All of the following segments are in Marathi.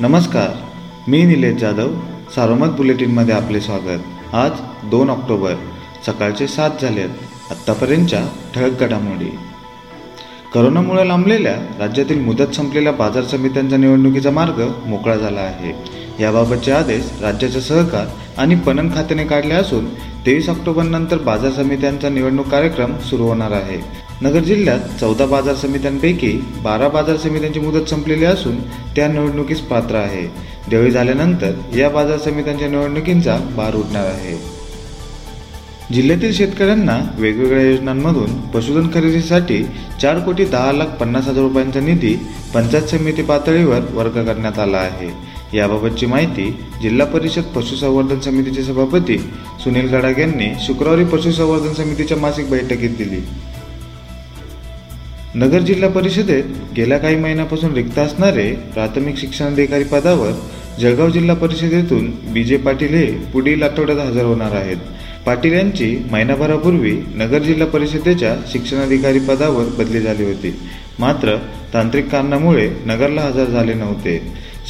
नमस्कार मी निलेश जाधव सारोमत बुलेटिनमध्ये आपले स्वागत. आज दोन ऑक्टोबर सकाळचे सात झालेत आत्तापर्यंतच्या ठळक घडामोडी. करोनामुळे लांबलेल्या राज्यातील मुदत संपलेल्या बाजार समित्यांचा निवडणुकीचा मार्ग मोकळा झाला आहे. याबाबतचे आदेश राज्याच्या सहकार आणि पणन खात्याने काढले असून तेवीस ऑक्टोबरनंतर बाजार समित्यांचा निवडणूक कार्यक्रम सुरू होणार आहे. नगर जिल्ह्यात चौदा बाजार समित्यांपैकी बारा बाजार समित्यांची मुदत संपलेली असून त्या निवडणुकीस पात्र आहे. दिवाळी झाल्यानंतर या बाजार समित्यांच्या निवडणुकींचा भार उडणार आहे. जिल्ह्यातील शेतकऱ्यांना वेगवेगळ्या योजनांमधून पशुधन खरेदीसाठी चार कोटी दहा लाख पन्नास हजार रुपयांचा निधी पंचायत समिती पातळीवर वर्ग करण्यात आला आहे. याबाबतची माहिती जिल्हा परिषद पशुसंवर्धन समितीचे सभापती सुनील गडाग यांनी शुक्रवारी पशुसंवर्धन समितीच्या मासिक बैठकीत दिली. नगर जिल्हा परिषदेत गेल्या काही महिन्यापासून रिक्त असणारे प्राथमिक शिक्षणाधिकारी पदावर जळगाव जिल्हा परिषदेतून बी जे पाटील हे पुढील आठवड्यात हजर होणार आहेत. पाटील यांची महिनाभरापूर्वी नगर जिल्हा परिषदेच्या शिक्षणाधिकारी पदावर बदली झाली होती. मात्र तांत्रिक कारणामुळे नगरला हजर झाले नव्हते.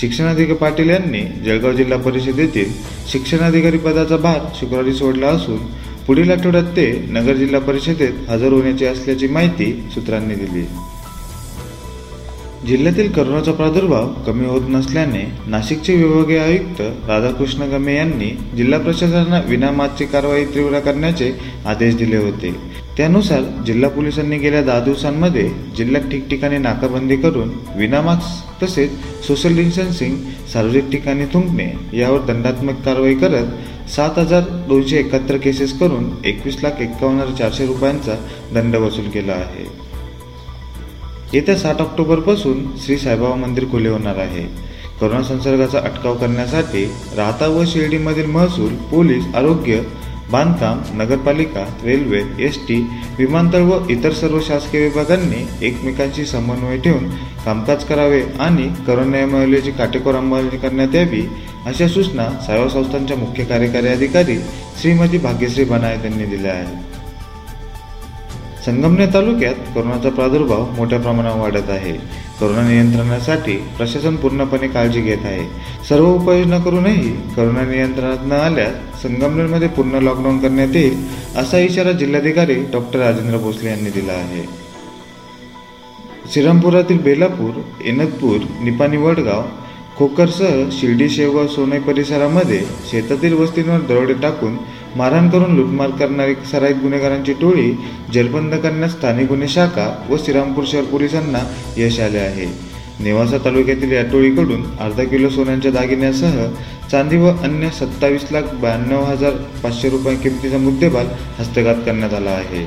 शिक्षणाधिकारी पाटील यांनी जळगाव जिल्हा परिषदेतील शिक्षणाधिकारी पदाचा भार शुक्रवारी सोडला असून पुढील आठवड्यात ते नगर जिल्हा परिषदेत हजर होण्याची असल्याची माहिती सूत्रांनी दिली. जिल्ह्यातील करोनाचा प्रादुर्भाव कमी होत नसल्याने नाशिकचे विभागीय आयुक्त राधाकृष्ण गमे यांनी जिल्हा प्रशासनाला विनामातची कारवाई तीव्र करण्याचे आदेश दिले होते. त्यानुसार जिल्हा पोलिसांनी गेल्या दहा दिवसांमध्ये जिल्ह्यात ठिकठिकाणी नाकाबंदी करून विनामास्क तसेच सोशल डिस्टन्सिंग सार्वजनिक ठिकाणी थुंकणे यावर दंडात्मक कारवाई करत सात हजार दोनशे एकाहत्तर केसेस करून एकवीस लाख एक्कावन्न हजार चारशे रुपयांचा दंड वसूल केला आहे. येत्या सात ऑक्टोबरपासून श्री साईबाबा मंदिर खुले होणार आहे. करोना संसर्गाचा अटकाव करण्यासाठी राहता व शिर्डीमधील महसूल पोलीस आरोग्य बांधकाम नगरपालिका रेल्वे एस टी विमानतळ व इतर सर्व शासकीय विभागांनी एकमेकांशी समन्वय ठेवून कामकाज करावे आणि करोना काटेकोर अंमलबजावणी करण्यात यावी अशा सूचना सर्व संस्थांच्या मुख्य कार्यकारी अधिकारी श्रीमती भाग्यश्री बनायत यांनी दिल्या आहेत. संगमनेर तालुक्यात कोरोनाचा प्रादुर्भाव मोठ्या प्रमाणावर वाढत आहे. करोना नियंत्रणासाठी प्रशासन पूर्णपणे काळजी घेत आहे. सर्व उपाययोजना करूनही करोना नियंत्रणात न आल्यास संगमनेरमध्ये पूर्ण लॉकडाऊन करण्यात येईल असा इशारा जिल्हाधिकारी डॉक्टर राजेंद्र भोसले यांनी दिला आहे. श्रीरामपुरातील बेलापूर एनदपूर निपाणी वडगाव खोकरसह शिर्डी शेवगाव सोनई परिसरामध्ये शेतातील वस्तींवर दरोडे टाकून मारहाण करून लुटमार करणारी सराईत गुन्हेगारांची टोळी जलबंद करण्यास स्थानिक गुन्हे शाखा व श्रीरामपूर शहर पोलिसांना यश आले आहे. नेवासा तालुक्यातील या टोळीकडून अर्धा किलो सोन्यांच्या दागिन्यासह चांदी व अन्य सत्तावीस लाख ब्याण्णव हजार पाचशे रुपये किमतीचा मुद्देमाल हस्तगत करण्यात आला आहे.